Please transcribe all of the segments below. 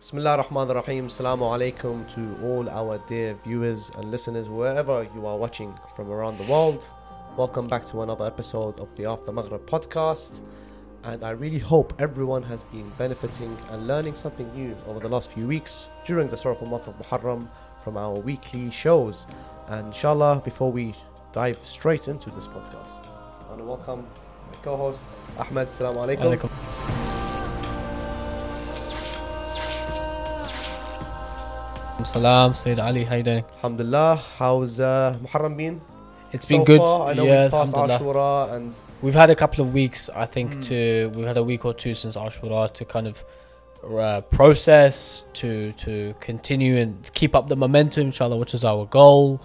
Bismillah ar-Rahman ar-Rahim. Assalamu alaikum to all our dear viewers and listeners wherever you are watching from around the world. Welcome back to another episode of the After Maghrib podcast. And I really hope everyone has been benefiting and learning something new over the last few weeks during the sorrowful month of Muharram from our weekly shows. And inshallah, before we dive straight into this podcast, I want to welcome my co-host Ahmed. Assalamu alaikum. Salam, Sayyid Ali, how you doing? Alhamdulillah. How's uh, Muharram been? It's so been good. Far? I know yeah, we've passed. Ashura and We've had a couple of weeks, I think, Mm. to we've had a week or two since Ashura to kind of uh, process, to to continue and keep up the momentum, inshallah, which is our goal.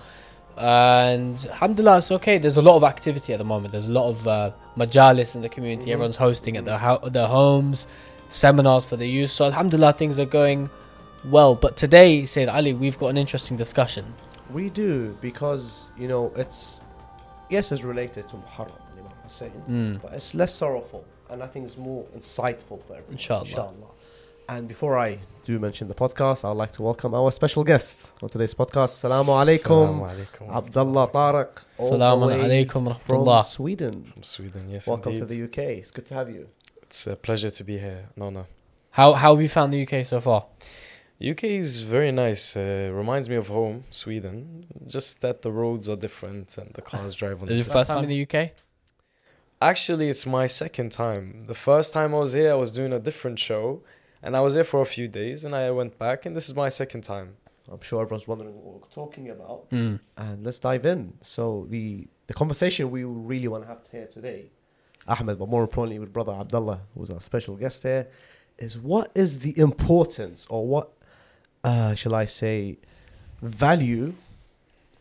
And alhamdulillah, it's okay. There's a lot of activity at the moment. There's a lot of uh, majalis in the community. Mhm. Everyone's hosting at their ho- their homes, seminars for the youth. So alhamdulillah, things are going well. But today, Sayed Ali, we've got an interesting discussion. we do because you know it's yes, it's related to Muharram, and Imam Hussein, Mm. but it's less sorrowful and I think it's more insightful for everyone. Inshallah. And before I do mention the podcast, I'd like to welcome our special guest on today's podcast. Assalamu alaikum, alaikum. Abdullah Tariq. all the Assalamu alaikum from. Sweden. From Sweden, yes. Welcome indeed. to the UK. It's good to have you. It's a pleasure to be here. No, no. How how have you found the UK so far? UK is very nice. Uh, reminds me of home, Sweden. Just that the roads are different and the cars drive on. Is the your first time in the UK? Actually, it's my second time. The first time I was here, I was doing a different show, and I was here for a few days, and I went back, and this is my second time. I'm sure everyone's wondering what we're talking about. Mm. and let's dive in. So the the conversation we really want to have here today, Ahmed, but more importantly with brother Abdullah, who's our special guest here, is what is the importance or what uh, shall I say value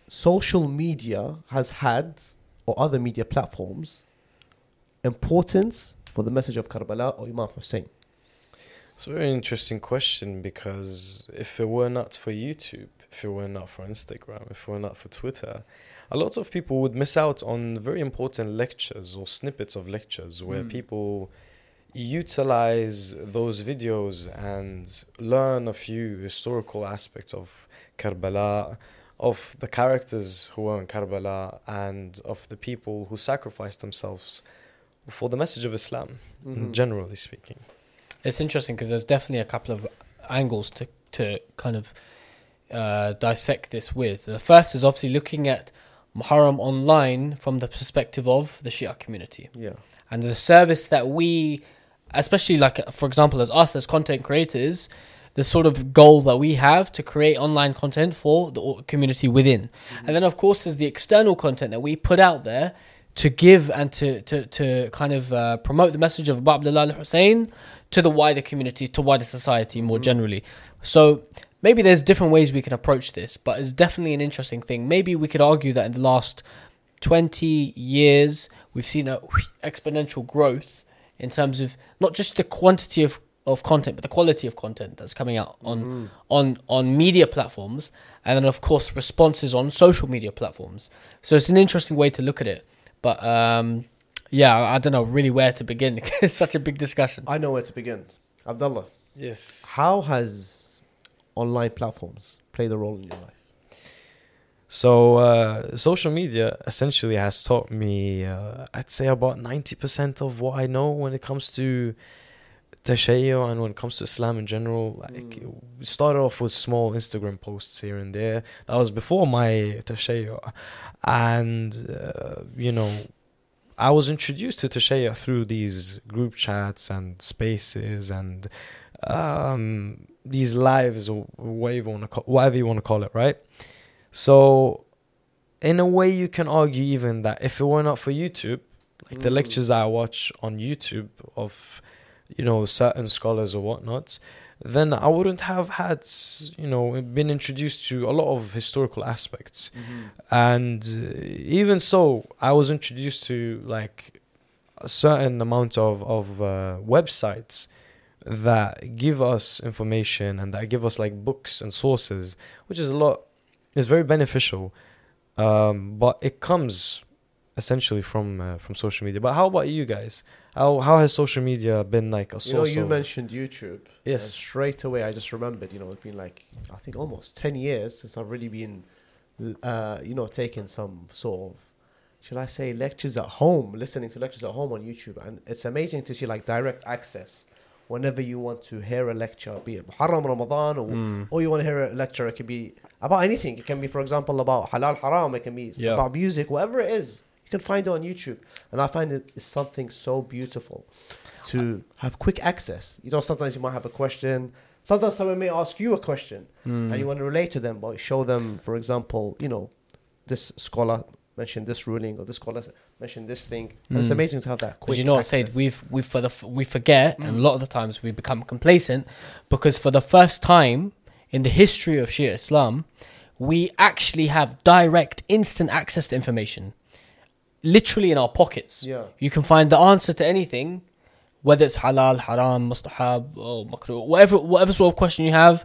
social media has had or other media platforms importance for the message of Karbala or Imam Hussein. It's a very interesting question because if it were not for YouTube, if it were not for Instagram, if it were not for Twitter, a lot of people would miss out on very important lectures or snippets of lectures where Mm. people utilize those videos and learn a few historical aspects of Karbala, of the characters who were in Karbala, and of the people who sacrificed themselves for the message of Islam, Mhm. generally speaking. It's interesting because there's definitely a couple of angles to to kind of uh, dissect this with. The first is obviously looking at Muharram online from the perspective of the Shia community Yeah. and the service that we, especially like for example as us as content creators, the sort of goal that we have to create online content for the community within, and then of course there's the external content that we put out there to give and to to, to kind of uh, promote the message of Abdullah al-Hussein to the wider community, to wider society more Mhm. generally. So maybe there's different ways we can approach this, but it's definitely an interesting thing. Maybe we could argue that in the last 20 years we've seen a exponential growth in terms of not just the quantity of, of content, but the quality of content that's coming out on Mhm. on on media platforms, and then of course responses on social media platforms. So it's an interesting way to look at it. But um, yeah, I I don't know really where to begin. it's such a big discussion. I know where to begin. Abdullah, Yes. how has online platforms played a role in your life? So, uh, social media essentially has taught me, uh, I'd say, about 90% of what I know when it comes to Tashayyo and when it comes to Islam in general. Like, Mm. we started off with small Instagram posts here and there. That was before my Tashayyo. And, uh, you know, I was introduced to Tashayyo through these group chats and spaces and um, these lives or whatever you want to call, whatever you want to call it, right? So, in a way, you can argue even that if it were not for YouTube, like the Mm. lectures that I watch on YouTube of, you know, certain scholars or whatnot, then I wouldn't have had, you know, been introduced to a lot of historical aspects. And uh, even so, I was introduced to like a certain amount of of uh, websites that give us information and that give us like books and sources, which is a lot. It's very beneficial, um, but it comes essentially from uh, from social media. But how about you guys? How how has social media been like a You know, you of mentioned YouTube. yes straight away, I just remembered. You know, it's been like I think almost ten years since I've really been, uh, you know, taking some sort of, should I say, lectures at home, listening to lectures at home on YouTube, and it's amazing to see like direct access. Whenever you want to hear a lecture, be it Muharram, Ramadan, or, Mm. or you want to hear a lecture, it can be about anything. It can be, for example, about halal, haram. It can be Yeah. about music, whatever it is. You can find it on YouTube, and I find it is something so beautiful to have quick access. You know, sometimes you might have a question. Sometimes someone may ask you a question, Mm. and you want to relate to them, but show them, for example, you know, this scholar mentioned this ruling, or this scholar mentioned this thing. And it's Mm. amazing to have that quick. Because you know what, Said, we've we for the we forget, and a Mm. lot of the times we become complacent, because for the first time in the history of Shia Islam, we actually have direct, instant access to information, literally in our pockets. Yeah. You can find the answer to anything, whether it's halal, haram, mustahab, or makruh, whatever whatever sort of question you have,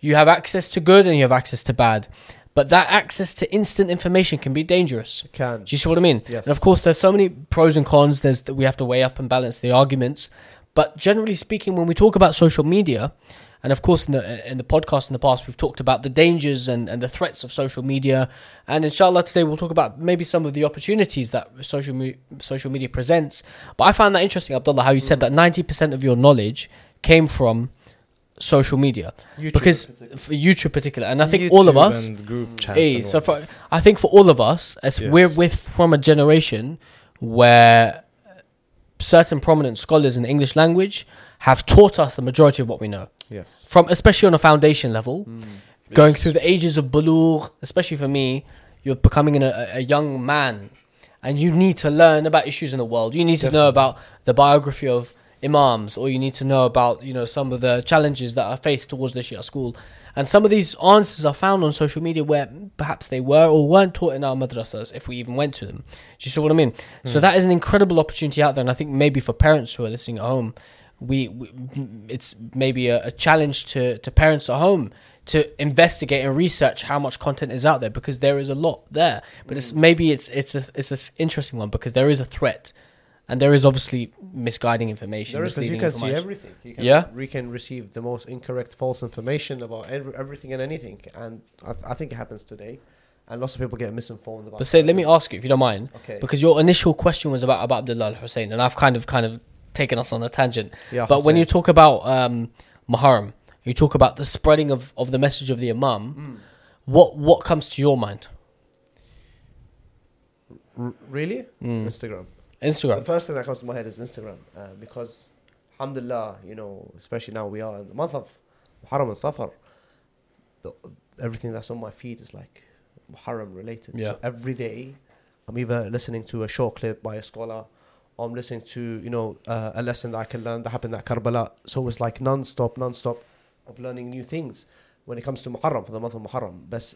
you have access to good and you have access to bad. But that access to instant information can be dangerous. You can. Do you see what I mean? Yes. And of course, there's so many pros and cons. There's that we have to weigh up and balance the arguments. But generally speaking, when we talk about social media, and of course in the in the podcast in the past, we've talked about the dangers and, and the threats of social media. And inshallah, today we'll talk about maybe some of the opportunities that social me- social media presents. But I found that interesting, Abdullah, how you said mm. that 90% of your knowledge came from social media YouTube because for YouTube particular, and I think all of us and group chats Hey, and so for. I think for all of us, as Yes. we're with from a generation where certain prominent scholars in the English language have taught us the majority of what we know, yes. from especially on a foundation level, Mm. going Yes. through the ages of bulugh, especially for me, you're becoming a, a young man, and you need to learn about issues in the world. You need to know about the biography of imams, or you need to know about you know some of the challenges that are faced towards the Shia school. And some of these answers are found on social media where perhaps they were or weren't taught in our madrasas if we even went to them. Do you see what I mean? So hmm. that is an incredible opportunity out there, and I think maybe for parents who are listening at home, we, we it's maybe a, a challenge to to parents at home to investigate and research how much content is out there because there is a lot there. But it's hmm. maybe it's it's a it's an interesting one because there is a threat, and there is obviously misguiding information. There is, because you misleading can see everything. You can, Yeah. We can receive the most incorrect, false information about every, everything and anything, and I, th- I think it happens today, and lots of people get misinformed about. But say, let me ask you if you don't mind, Okay. because your initial question was about about Abdullah Al Hussein, and I've kind of kind of taken us on a tangent. Yeah, But when you talk about um, Muharram, you talk about the spreading of, of the message of the Imam. Mm. What what comes to your mind? R- really, Mm. Instagram. The first thing that comes to my head is Instagram, uh, because, alhamdulillah, you know, especially now we are in the month of Muharram and Safar. The, everything that's on my feed is like Muharram related. Yeah. So every day, I'm either listening to a short clip by a scholar, or I'm listening to you know uh, a lesson that I can learn that happened at Karbala. So it's like non-stop, non-stop of learning new things when it comes to Muharram for the month of Muharram. But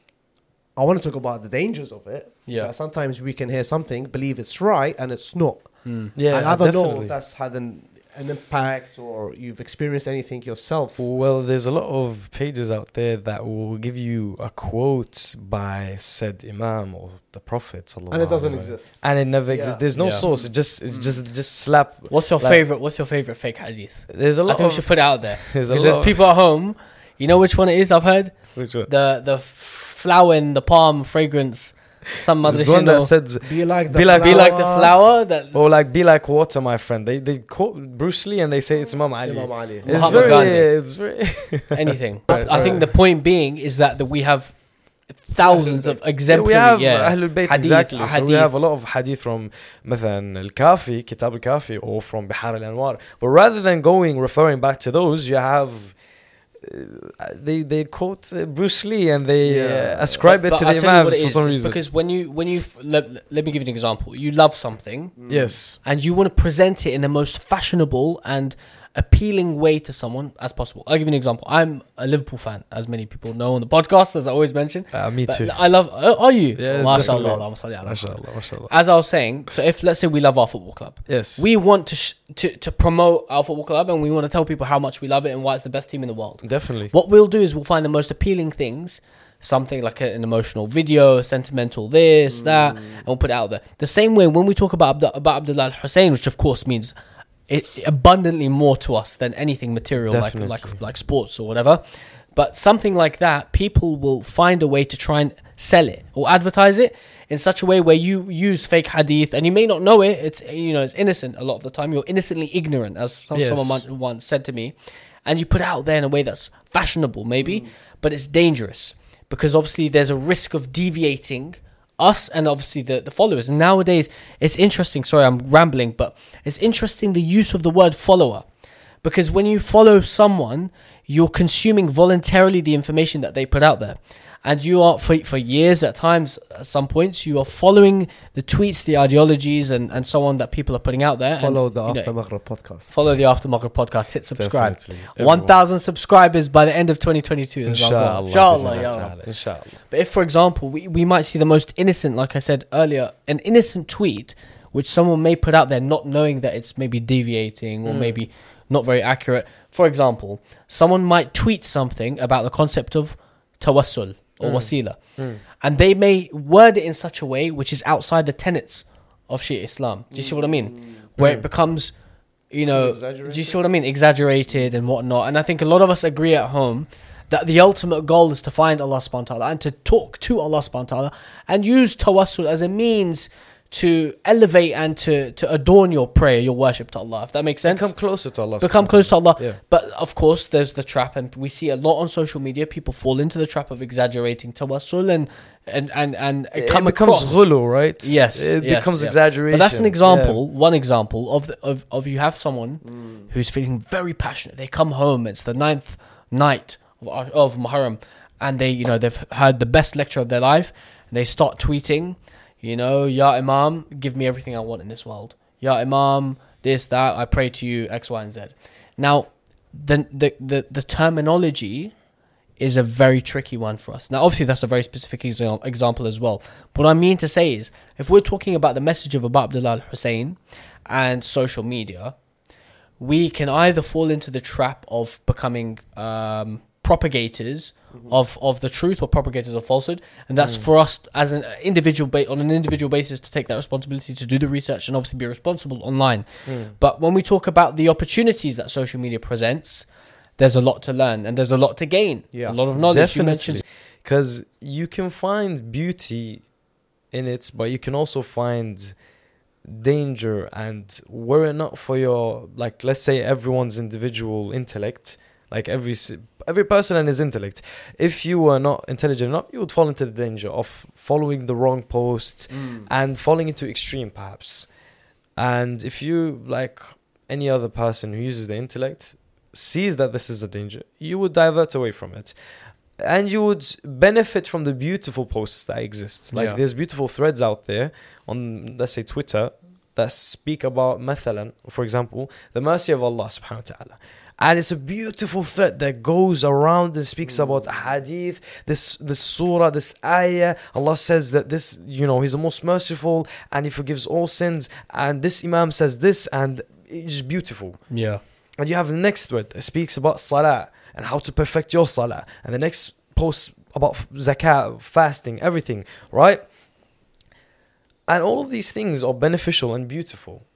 I want to talk about the dangers of it. Yeah. So sometimes we can hear something, believe it's right, and it's not. Mm. yeah, and I don't know if that's had an, an impact or you've experienced anything yourself. Well, there's a lot of pages out there that will give you a quote by said Imam or the Prophet, And it doesn't sallallahu exist. and it never Yeah. exists. There's no Yeah. source. It just it Mm. just just slap. What's your Like- favorite? What's your favorite fake hadith? There's a lot think we should put it out there there's a because there's lot. people at home. You know which one it is? I've heard which one? the the flower in the palm fragrance. Some There's one that madrashino. said Be like the Be like- Be like the flower that. or like be like water, my friend. They they quote Bruce Lee and they say it's Imam Ali. Imam Ali. It's Mahatma very Gandhi. it's very anything. Right, I think right. the point being is that, that we have thousands of exemplary. we have yeah, Ahlul Bayt hadith, exactly. So we hadith. have a lot of hadith from مثلا الكافي كتاب الكافي or from بحار الأنوار. But rather than going referring back to those, you have uh, they they quote uh, Bruce Lee and they Yeah. uh, ascribe But- it but to I'll the tell imams for some it's reason. because when you when you f- let, let me give you an example. You love something yes, and you want to present it in the most fashionable and appealing way to someone as possible. I'll give you an example. I'm a Liverpool fan, as many people know on the podcast, as I always mention. uh, me But too. I love. Oh, are you? Yeah, MashaAllah, definitely. Allahumma salli ala Muhammad. MashaAllah, MashaAllah. As I was saying, so if let's say we love our football club, Yes, we want to sh- to to promote our football club and we want to tell people how much we love it and why it's the best team in the world. definitely. What we'll do is we'll find the most appealing things, something like an emotional video, sentimental this, that, and we'll put it out there. The same way when we talk about about Abdullah Hussein, which of course means it, abundantly more to us than anything material like Definitely. like like sports or whatever. But something like that, people will find a way to try and sell it or advertise it in such a way where you use fake hadith and you may not know it. It's you know it's innocent a lot of the time. You're innocently ignorant, as some, Yes. someone once said to me, and you put it out there in a way that's fashionable, maybe, mm. but it's dangerous because obviously there's a risk of deviating us and obviously the, the followers. And nowadays, it's interesting. Sorry, I'm rambling, but it's interesting the use of the word follower because when you follow someone, you're consuming voluntarily the information that they put out there. And you are, for, for years at times, at some points, you are following the tweets, the ideologies, and, and so on that people are putting out there. and, Follow the you know, After Maghrib podcast. follow the After Maghrib podcast, hit subscribe. 1,000 subscribers by the end of 2022. is our goal. Inshallah. Inshallah, Bismillah ya ta'ala. Rab. Inshallah. But if, for example, we, we might see the most innocent, like I said earlier, an innocent tweet which someone may put out there not knowing that it's maybe deviating or Mm. maybe not very accurate. For example, someone might tweet something about the concept of tawassul or Mm. wasila, Mm. and they may word it in such a way which is outside the tenets of Shia Islam. Do you see what I mean? Where it Mm. becomes, you know, do you see what I mean? Exaggerated and whatnot. And I think a lot of us agree at home that the ultimate goal is to find Allah subhanahu wa ta'ala and to talk to Allah subhanahu wa ta'ala and use tawassul as a means to elevate and to, to adorn your prayer, your worship to Allah, if that makes sense. Become closer to Allah. Become subhanahu close to Allah. Yeah. But of course, there's the trap, and we see a lot on social media. People fall into the trap of exaggerating tawassul and and and and It come becomes across. ghulu, right? Yes, It yes, becomes yeah. exaggeration. But that's an Yeah. example, one example of, the, of of you have someone Mm. who's feeling very passionate. They come home. It's the ninth night of, of Muharram, and they, you know, they've heard the best lecture of their life. And they start tweeting, you know, Ya Imam, give me everything I want in this world. Ya Imam, this, that. I pray to you, X, Y, and Z. Now, the the the, the terminology is a very tricky one for us. Now, obviously, that's a very specific exa- example as well. But what I mean to say is, if we're talking about the message of Abu Abdullah al Hussein and social media, we can either fall into the trap of becoming um, propagators of, of the truth or propagators of falsehood, and that's for us as an individual ba- on an individual basis to take that responsibility to do the research and obviously be responsible online. Mm. But when we talk about the opportunities that social media presents, there's a lot to learn and there's a lot to gain. Yeah. a lot of knowledge. You mentioned because you can find beauty in it, but you can also find danger. And were it not for your, like, let's say everyone's individual intellect, like every every person and his intellect, if you were not intelligent enough, you would fall into the danger of following the wrong posts Mm. and falling into extreme, perhaps. And if you, like any other person who uses the intellect, sees that this is a danger, you would divert away from it. And you would benefit from the beautiful posts that exist. Like Yeah. there's beautiful threads out there on, let's say, Twitter that speak about, mathalan, for example, the mercy of Allah subhanahu wa ta'ala. And it's a beautiful thread that goes around and speaks hmm. about hadith, this this surah, this ayah. Allah says that this, you know, He's the most merciful and He forgives all sins. And this Imam says this, and it's beautiful. Yeah. And you have the next thread that speaks about salah and how to perfect your salah. And the next post about zakat, fasting, everything, right? And all of these things are beneficial and beautiful.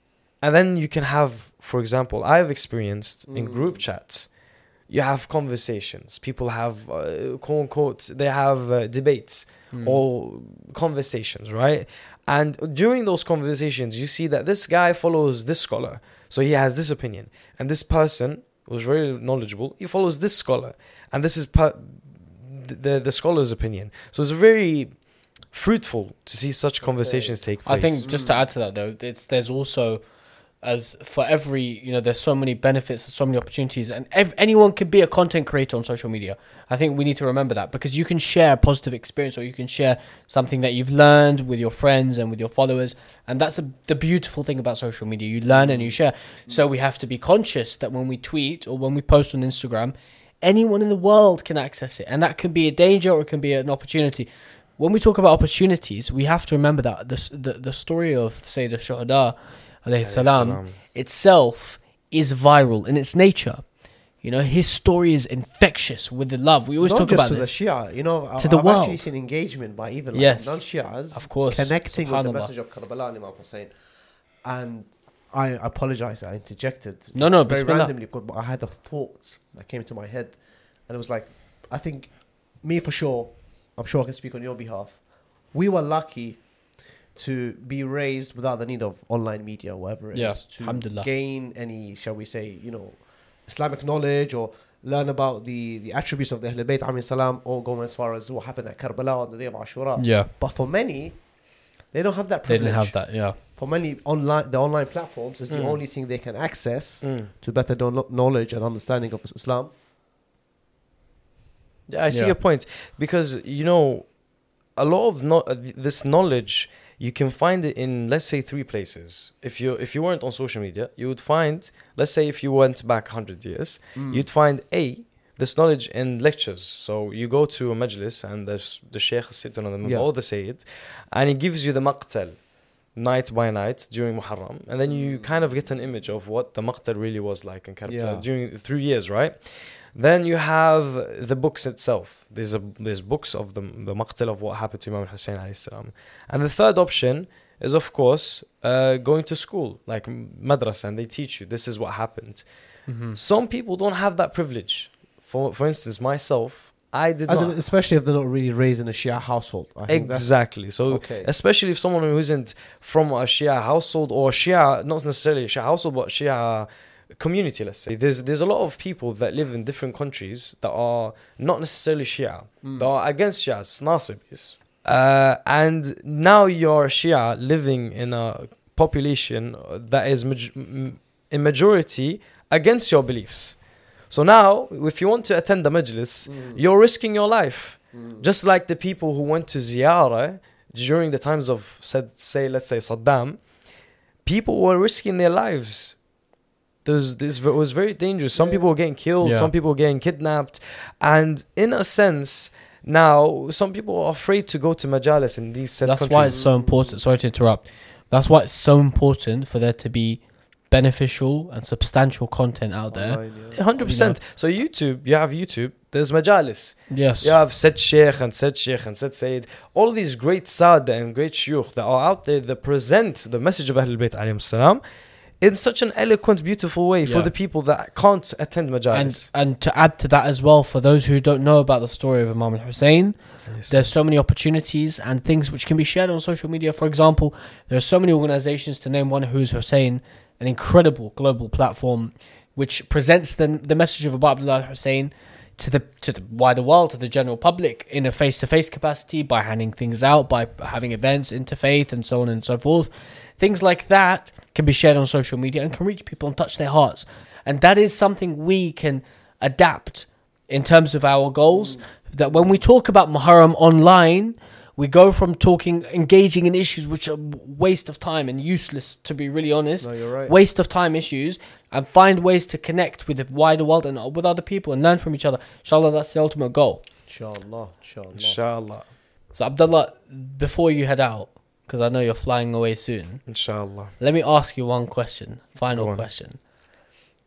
And then you can have, for example, I've experienced in Mm. group chats, you have conversations. People have, uh, quote unquote, they have uh, debates Mm. or conversations, right? And during those conversations, you see that this guy follows this scholar, so he has this opinion, and this person was very knowledgeable. He follows this scholar, and this is per- the the scholar's opinion. So it's very fruitful to see such conversations take place. I think just to add to that though, it's there's also as for every you know there's so many benefits and so many opportunities and ev- anyone can be a content creator on social media. I think we need to remember that because you can share a positive experience or you can share something that you've learned with your friends and with your followers and that's a, the beautiful thing about social media. You learn and you mm. share. So we have to be conscious that when we tweet or when we post on instagram anyone in the world can access it and that can be a danger or it can be an opportunity. When we talk about opportunities, we have to remember that the the, the story of Sayyid al-Shuhada alayhi salam itself is viral in its nature. You know, his story is infectious with the love. We always Not talk just about to this. the Shia, you know, To I- the I've world. actually seen engagement by even like Yes. non-Shias, Of course. connecting with the message of Karbala and Imam Hussein. And I apologize. I interjected. No, no, very Bismillah. randomly, but I had a thought that came to my head, and it was like, I think me for sure. I'm sure I can speak on your behalf. We were lucky to be raised without the need of online media, or whatever it is, Yeah, to alhamdulillah. gain any, shall we say, you know, Islamic knowledge or learn about the, the attributes of the Ahlul Bayt, alayhi salam, or going as far as what happened at Karbala on the day of Ashura. Yeah, But for many, they don't have that privilege. they privilege. didn't have that. Yeah, For many online, the online platforms is the Mm. only thing they can access Mm. to better knowledge and understanding of Islam. Yeah, I see Yeah. your point because you know a lot of no- this knowledge you can find it in let's say three places. If you if you weren't on social media, you would find let's say if you went back 100 years, Mm. you'd find a this knowledge in lectures. So you go to a majlis and there's the sheikh is sitting on the Yeah. or the sayyid and he gives you the maqtal night by night during Muharram and then you kind of get an image of what the maqtal really was like in Karbala Yeah. during three years, right? Then you have the books itself. There's a there's books of the the maqtal of what happened to Imam Hussein alayhi. And the third option is of course uh, going to school like madrasa and they teach you this is what happened. Mm-hmm. Some people don't have that privilege. For for instance, myself, I did As not in, especially if they're not really raised in a Shia household. I think exactly. So okay. especially if someone who isn't from a Shia household or Shia, not necessarily a Shia household, but Shia community, let's say. There's there's a lot of people that live in different countries that are not necessarily Shia, Mm. that are against Shia, Nasibis. Uh, and now you're Shia living in a population that is maj- m- in majority against your beliefs. So now, if you want to attend the majlis, Mm. you're risking your life. Mm. Just like the people who went to Ziyara during the times of, said, say, let's say Saddam, people were risking their lives. There's, this was very dangerous. Some people were getting killed, Yeah. some people were getting kidnapped. And in a sense, now some people are afraid to go to majalis in these said That's countries. why it's so important. Sorry to interrupt. That's why it's so important for there to be beneficial and substantial content out there. Online, yeah. 100%. So YouTube, you have YouTube, there's majalis. Yes. You have said Sheikh and said Sheikh and said Sayyid. All these great Sada and great Shuyukh that are out there that present the message of Ahlul Bayt alayhim salam in such an eloquent, beautiful way for Yeah. the people that can't attend And majalis. and to add to that as well, for those who don't know about the story of Imam Al Hussein, there's so many opportunities and things which can be shared on social media. For example, there are so many organizations to name one who's Hussein, an incredible global platform which presents the the message of Abu Abdullah Hussein to the to the wider world, to the general public in a face to face capacity by handing things out, by having events, interfaith, and so on and so forth. Things like that can be shared on social media and can reach people and touch their hearts. And that is something we can adapt in terms of our goals. Mm. That when we talk about Muharram online, we go from talking, engaging in issues which are waste of time and useless, to be really honest, No, you're right. waste of time issues, and find ways to connect with the wider world and with other people and learn from each other. Inshallah, that's the ultimate goal. Inshallah, inshallah. Inshallah. So, Abdullah, before you head out, because I know you're flying away soon, Inshallah. let me ask you one question. Final on. question.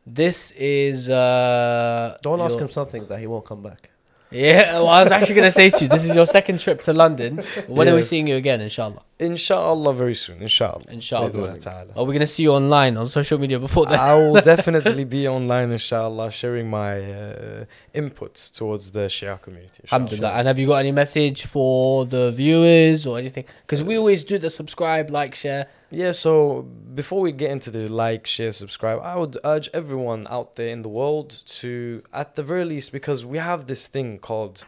This is. Uh, Don't ask him something that he won't come back. Yeah, well, I was actually going to say to you, this is your second trip to London. When are we Yes. seeing you again, inshallah? Inshallah, very soon. Inshallah. Inshallah. Ta'ala. Are we going to see you online on social media before that? I will definitely be online, inshallah, sharing my uh, input towards the Shia community. inshallah. Alhamdulillah. And have you got any message for the viewers or anything? Because we always do the subscribe, like, share. Yeah, so before we get into the like, share, subscribe, I would urge everyone out there in the world to, at the very least, because we have this thing called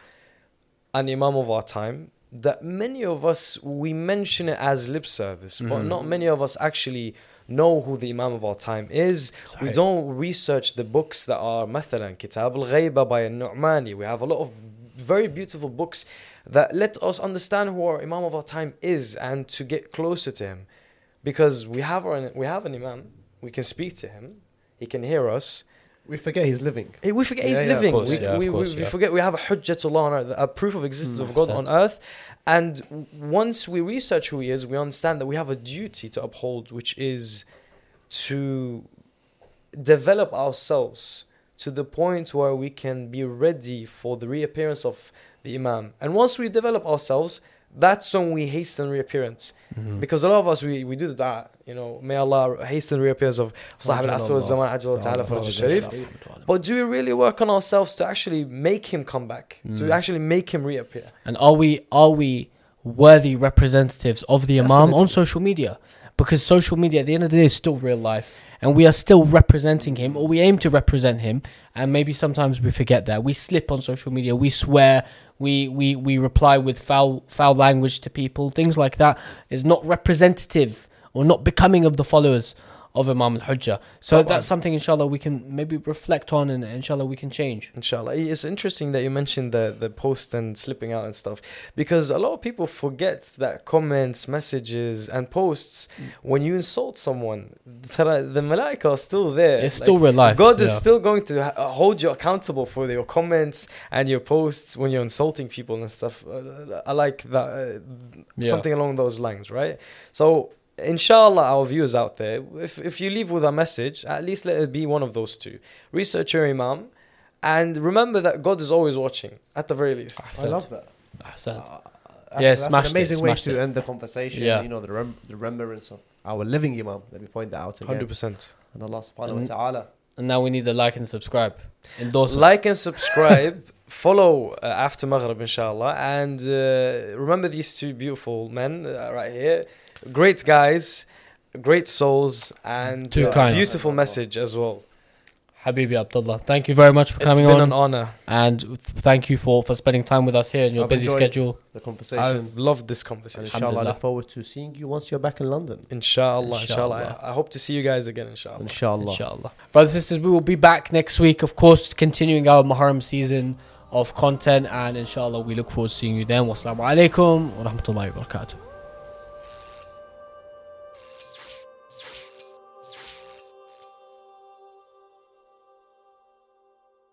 an Imam of our time, that many of us, we mention it as lip service, but Mhm. not many of us actually know who the Imam of our time is. We Sahih. don't research the books that are مثلا Kitab al-Ghayba by Nu'mani. We have a lot of very beautiful books that let us understand who our Imam of our time is and to get closer to him. Because we have our, we have an Imam, we can speak to him, he can hear us. we forget he's living. Eh, We forget Yeah, he's yeah, living. course, we, yeah, we, course, we, we forget we have a Hujjatullah on earth, a proof of existence Hmm, of God on earth. And once we research who he is, we understand that we have a duty to uphold, which is to develop ourselves to the point where we can be ready for the reappearance of the Imam. And once we develop ourselves, that's when we hasten reappearance. Mhm. Because a lot of us, we, we do that, you know, may Allah hasten reappearance of Sahib al-Asr wa zaman ajal ta'ala sharif. But do we really work on ourselves to actually make him come back? To Mm. actually make him reappear? And are we are we worthy representatives of the Imam on social media? Because social media at the end of the day is still real life. And we are still representing him, or we aim to represent him, and maybe sometimes we forget that. We slip on social media, we swear, we we, we reply with foul foul language to people, things like that is not representative or not becoming of the followers of Imam al Hujjah. So that's something, inshallah, we can maybe reflect on and inshallah we can change. Inshallah. It's interesting that you mentioned the, the post and slipping out and stuff because a lot of people forget that comments, messages, and posts, mm. when you insult someone, the malaika are still there. It's like, still real life. God yeah. is still going to uh, hold you accountable for your comments and your posts when you're insulting people and stuff. I like that. Yeah. Something along those lines, right? So inshallah, our viewers out there, if, if you leave with a message, at least let it be one of those two. Research your Imam and remember that God is always watching, at the very least. I love that. Ahsan. Uh, Yeah, that's smashed an it, amazing way to it. end the conversation. Yeah. You know, the, rem- the remembrance of our living Imam. Let me point that out again. 100%. And Allah subhanahu And- wa ta'ala. And now we need the like and subscribe. Endorsement. Like and subscribe. Follow uh, after Maghrib, inshallah. And uh, remember these two beautiful men uh, right here. Great guys, great souls, and Too uh, kind. beautiful message as well. Habibi Abdullah. Thank you very much for It's coming been on. an honor. and th- thank you for, for spending time with us here in your I've busy enjoyed schedule. The conversation. I've loved this and conversation. inshallah, I Alhamdulillah. look forward to seeing you once you're back in London. Inshallah, inshallah. Inshallah. I, I hope to see you guys again, inshallah. Inshallah. Inshallah. Brothers and sisters, we will be back next week, of course, continuing our Muharram season of content. And inshallah, we look forward to seeing you then. Wassalamu alaikum wa rahmatullahi wa barakatuh.